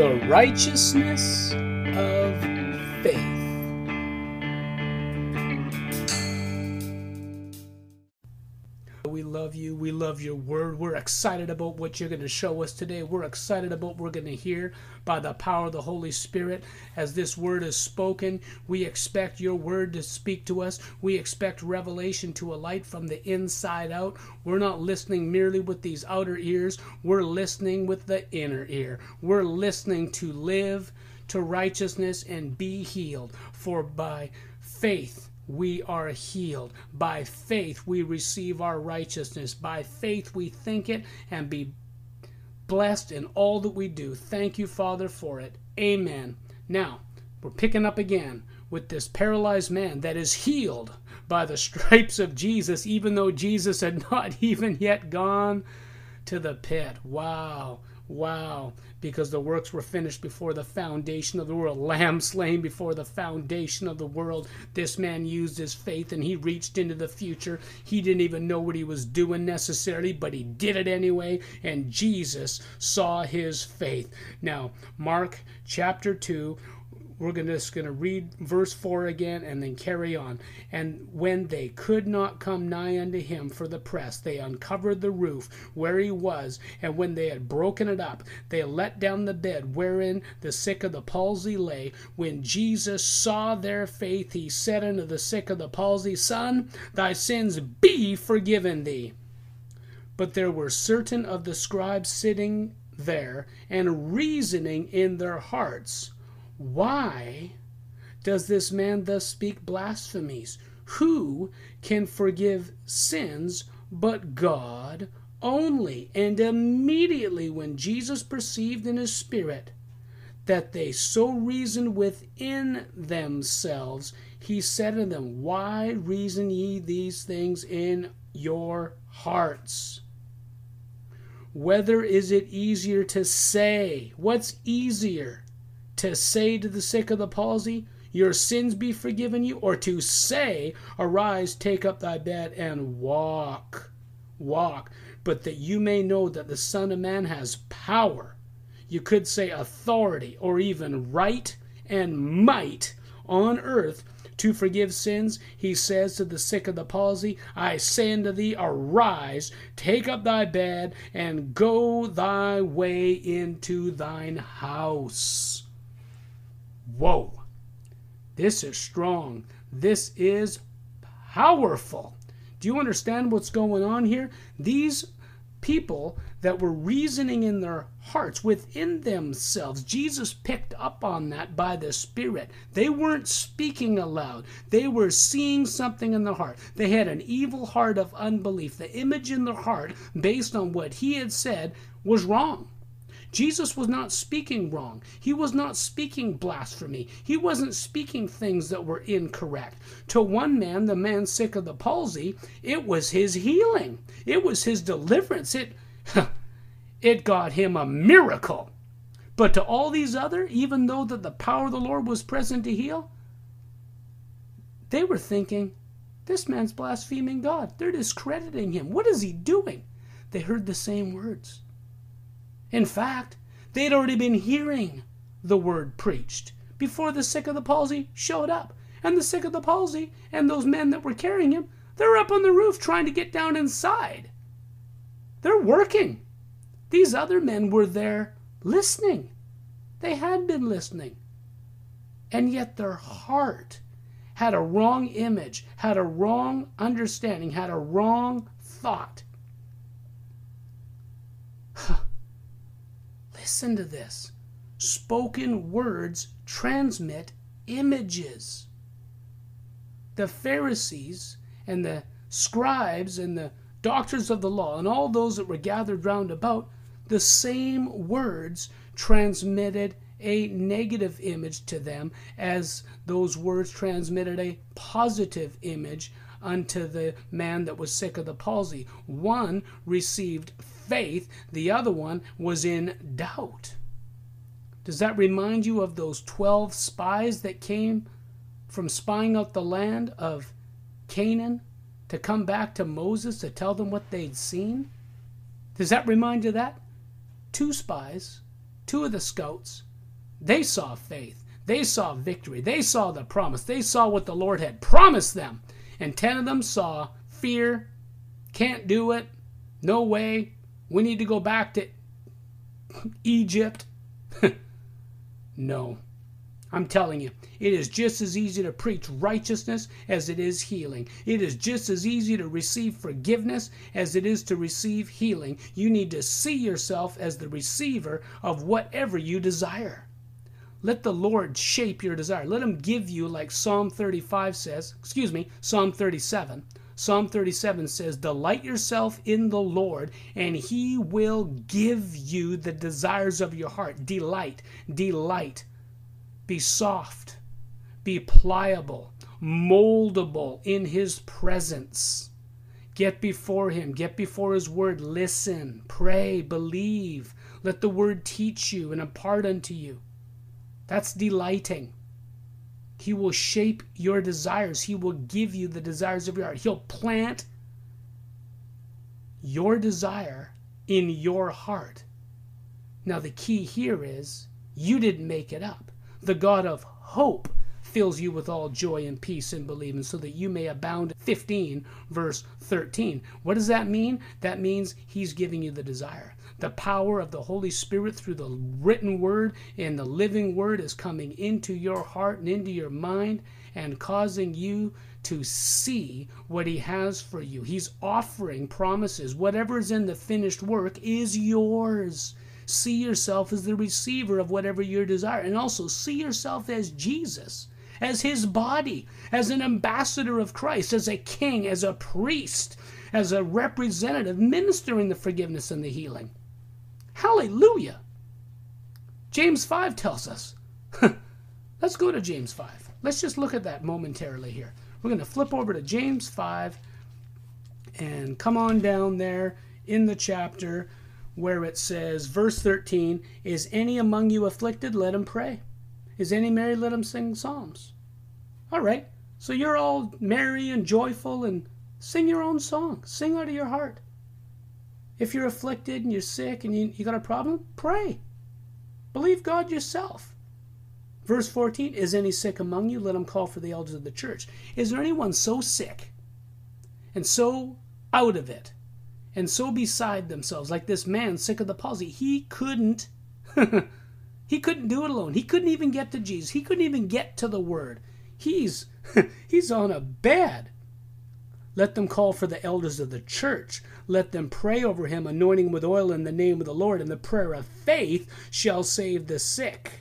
the righteousness of you. We love your word. We're excited about what you're going to show us today. We're excited about what we're going to hear by the power of the Holy Spirit. As this word is spoken, we expect your word to speak to us. We expect revelation to alight from the inside out. We're not listening merely with these outer ears, we're listening with the inner ear. We're listening to live to righteousness and be healed. For by faith, we are healed. By faith, we receive our righteousness. By faith, we think it and be blessed in all that we do. Thank you, Father, for it. Amen. Now, we're picking up again with this paralyzed man that is healed by the stripes of Jesus, even though Jesus had not even yet gone to the pit. Wow. Wow, because the works were finished before the foundation of the world. Lamb slain before the foundation of the world. This man used his faith and he reached into the future. He didn't even know what he was doing necessarily, but he did it anyway, and Jesus saw his faith. Now, Mark chapter 2, we're gonna, just going to read verse 4 again and then carry on. And when they could not come nigh unto him for the press, they uncovered the roof where he was. And when they had broken it up, they let down the bed wherein the sick of the palsy lay. When Jesus saw their faith, he said unto the sick of the palsy, Son, thy sins be forgiven thee. But there were certain of the scribes sitting there and reasoning in their hearts why does this man thus speak blasphemies? Who can forgive sins but God only? And immediately when Jesus perceived in his spirit that they so reasoned within themselves, he said to them, Why reason ye these things in your hearts? Whether is it easier to say? What's easier? To say to the sick of the palsy, Your sins be forgiven you, or to say, Arise, take up thy bed, and walk. Walk. But that you may know that the Son of Man has power. You could say authority, or even right and might on earth to forgive sins, he says to the sick of the palsy, I say unto thee, arise, take up thy bed, and go thy way into thine house. Whoa. This is strong. This is powerful. Do you understand what's going on here? These people that were reasoning in their hearts within themselves. Jesus picked up on that by the Spirit. They weren't speaking aloud, they were seeing something in the heart. They had an evil heart of unbelief. The image in their heart, based on what he had said, was wrong. Jesus was not speaking wrong. He was not speaking blasphemy. He wasn't speaking things that were incorrect. To one man, the man sick of the palsy, it was his healing. It was his deliverance. It it got him a miracle. But to all these other, even though that the power of the Lord was present to heal, they were thinking, this man's blaspheming God. They're discrediting him. What is he doing? They heard the same words. In fact, they had already been hearing the word preached before the sick of the palsy showed up. And the sick of the palsy and those men that were carrying him, they're up on the roof trying to get down inside. They're working. These other men were there listening. They had been listening. And yet their heart had a wrong image, had a wrong understanding, had a wrong thought. Listen to this. Spoken words transmit images. The Pharisees and the scribes and the doctors of the law and all those that were gathered round about, the same words transmitted a negative image to them as those words transmitted a positive image unto the man that was sick of the palsy. One received faith, the other one was in doubt. Does that remind you of those 12 spies that came from spying out the land of Canaan to come back to Moses to tell them what they'd seen? Does that remind you of that? Two spies, two of the scouts, They saw faith. They saw victory. They saw the promise. They saw what the Lord had promised them. And 10 of them saw fear, can't do it, no way, we need to go back to Egypt. no. I'm telling you, it is just as easy to preach righteousness as it is healing. It is just as easy to receive forgiveness as it is to receive healing. You need to see yourself as the receiver of whatever you desire. Let the Lord shape your desire. Let Him give you, like Psalm 35 says, excuse me, Psalm 37. Psalm 37 says, Delight yourself in the Lord, and He will give you the desires of your heart. Delight, delight. Be soft, be pliable, moldable in His presence. Get before Him, get before His Word, listen, pray, believe. Let the Word teach you and impart unto you. That's delighting. He will shape your desires. He will give you the desires of your heart. He'll plant your desire in your heart. Now, the key here is you didn't make it up. The God of hope fills you with all joy and peace in believing so that you may abound. 15, verse 13. What does that mean? That means He's giving you the desire. The power of the Holy Spirit through the written word and the living word is coming into your heart and into your mind and causing you to see what He has for you. He's offering promises. Whatever is in the finished work is yours. See yourself as the receiver of whatever you desire, and also see yourself as Jesus, as his body, as an ambassador of Christ, as a king, as a priest, as a representative, ministering the forgiveness and the healing. Hallelujah! James 5 tells us. Let's go to James 5. Let's just look at that momentarily here. We're going to flip over to James 5 and come on down there in the chapter where it says, verse 13, Is any among you afflicted? Let him pray. Is any merry? Let him sing psalms. All right, so you're all merry and joyful and sing your own song. Sing out of your heart. If you're afflicted and you're sick and you, you got a problem, pray. Believe God yourself. Verse 14 Is any sick among you? Let him call for the elders of the church. Is there anyone so sick and so out of it and so beside themselves, like this man sick of the palsy. He couldn't, he couldn't do it alone. He couldn't even get to Jesus. He couldn't even get to the Word. He's, he's on a bed. Let them call for the elders of the church. Let them pray over him, anointing with oil in the name of the Lord. And the prayer of faith shall save the sick.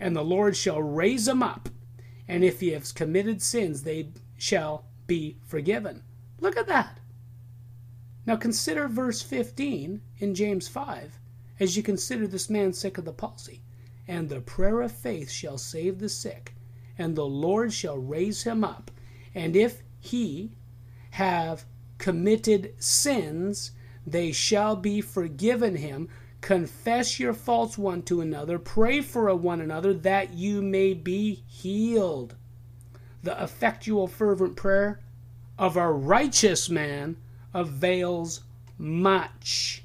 And the Lord shall raise him up. And if he has committed sins, they shall be forgiven. Look at that. Now consider verse 15 in James 5 as you consider this man sick of the palsy. And the prayer of faith shall save the sick, and the Lord shall raise him up. And if he have committed sins, they shall be forgiven him. Confess your faults one to another, pray for one another that you may be healed. The effectual, fervent prayer of a righteous man avails much.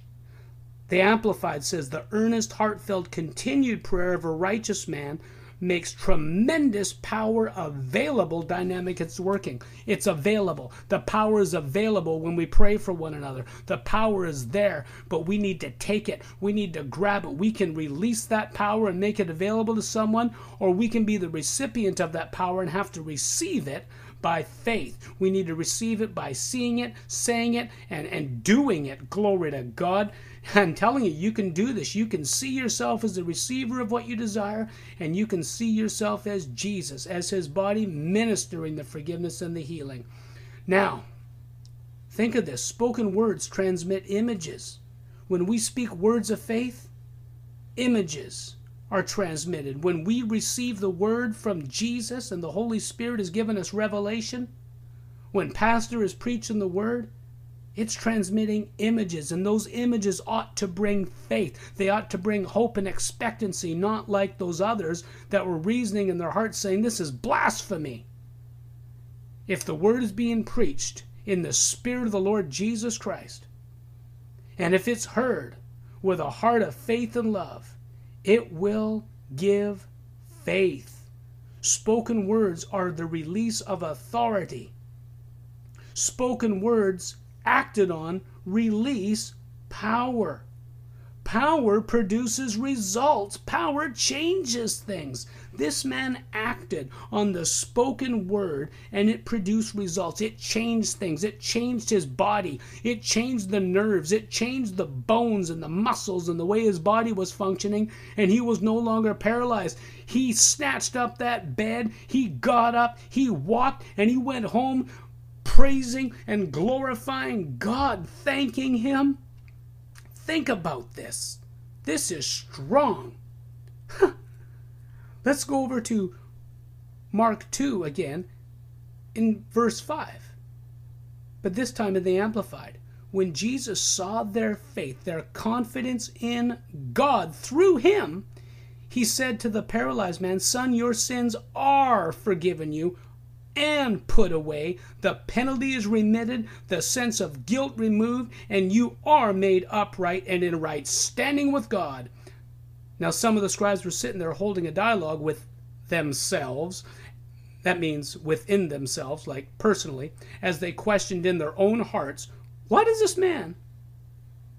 The Amplified says the earnest, heartfelt, continued prayer of a righteous man makes tremendous power available dynamic it's working it's available the power is available when we pray for one another the power is there but we need to take it we need to grab it we can release that power and make it available to someone or we can be the recipient of that power and have to receive it by faith. We need to receive it by seeing it, saying it, and, and doing it. Glory to God. I'm telling you, you can do this. You can see yourself as the receiver of what you desire, and you can see yourself as Jesus, as his body, ministering the forgiveness and the healing. Now, think of this spoken words transmit images. When we speak words of faith, images are transmitted. When we receive the word from Jesus and the Holy Spirit has given us revelation, when pastor is preaching the word, it's transmitting images, and those images ought to bring faith. They ought to bring hope and expectancy, not like those others that were reasoning in their hearts saying, This is blasphemy. If the word is being preached in the Spirit of the Lord Jesus Christ, and if it's heard with a heart of faith and love, It will give faith. Spoken words are the release of authority. Spoken words acted on release power. Power produces results. Power changes things. This man acted on the spoken word and it produced results. It changed things. It changed his body. It changed the nerves. It changed the bones and the muscles and the way his body was functioning. And he was no longer paralyzed. He snatched up that bed. He got up. He walked and he went home praising and glorifying God, thanking Him. Think about this. This is strong. Let's go over to Mark 2 again in verse 5. But this time in the Amplified. When Jesus saw their faith, their confidence in God through him, he said to the paralyzed man, Son, your sins are forgiven you and put away. The penalty is remitted, the sense of guilt removed, and you are made upright and in right standing with God. Now, some of the scribes were sitting there holding a dialogue with themselves. That means within themselves, like personally, as they questioned in their own hearts, Why does this man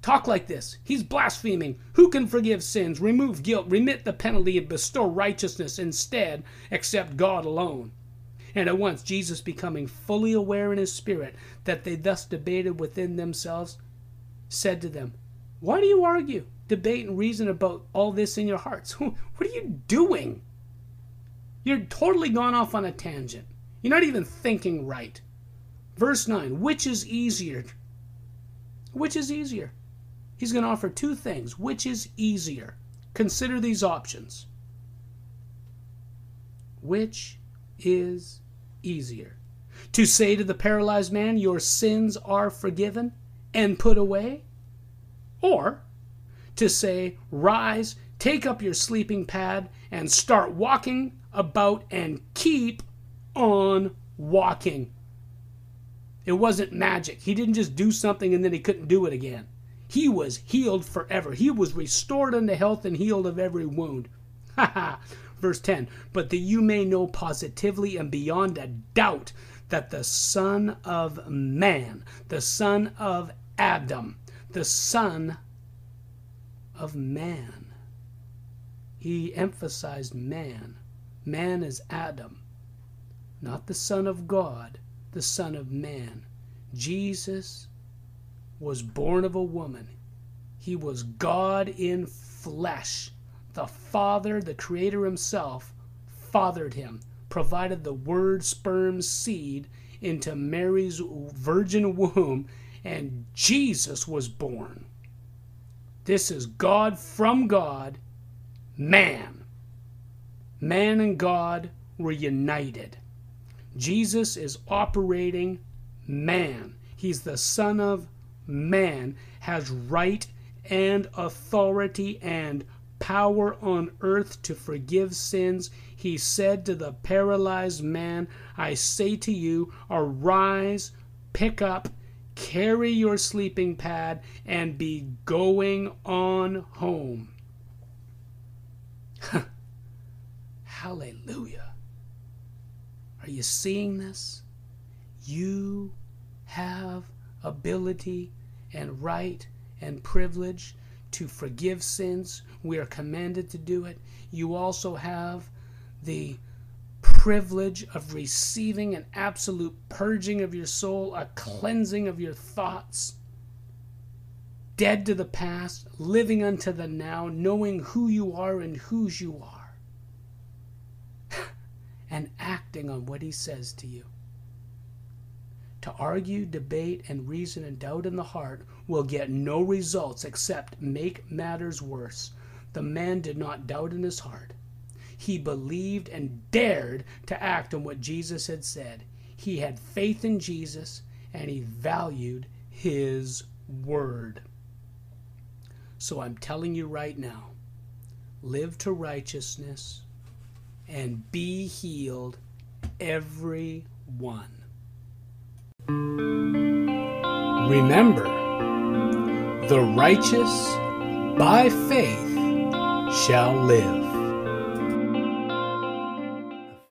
talk like this? He's blaspheming. Who can forgive sins, remove guilt, remit the penalty, and bestow righteousness instead, except God alone? And at once, Jesus, becoming fully aware in his spirit that they thus debated within themselves, said to them, Why do you argue, debate, and reason about all this in your hearts? what are you doing? You're totally gone off on a tangent. You're not even thinking right. Verse 9 Which is easier? Which is easier? He's going to offer two things. Which is easier? Consider these options. Which is easier. To say to the paralyzed man, Your sins are forgiven and put away? Or to say, Rise, take up your sleeping pad, and start walking about and keep on walking. It wasn't magic. He didn't just do something and then he couldn't do it again. He was healed forever. He was restored unto health and healed of every wound. Ha ha! Verse 10 But that you may know positively and beyond a doubt that the Son of Man, the Son of Adam, the Son of Man, he emphasized man. Man is Adam, not the Son of God, the Son of Man. Jesus was born of a woman. He was God in flesh. The Father, the Creator Himself, fathered him, provided the Word sperm seed into Mary's virgin womb, and Jesus was born. This is God from God, man. Man and God were united. Jesus is operating man. He's the Son of Man, has right and authority and power on earth to forgive sins, he said to the paralyzed man, I say to you, arise, pick up, carry your sleeping pad, and be going on home. Hallelujah. Are you seeing this? You have ability and right and privilege to forgive sins. We are commanded to do it. You also have the privilege of receiving an absolute purging of your soul, a cleansing of your thoughts. Dead to the past, living unto the now, knowing who you are and whose you are, and acting on what He says to you. To argue, debate, and reason and doubt in the heart will get no results except make matters worse. The man did not doubt in his heart. He believed and dared to act on what Jesus had said. He had faith in Jesus and he valued his word. So I'm telling you right now live to righteousness and be healed, every one. Remember, the righteous by faith shall live.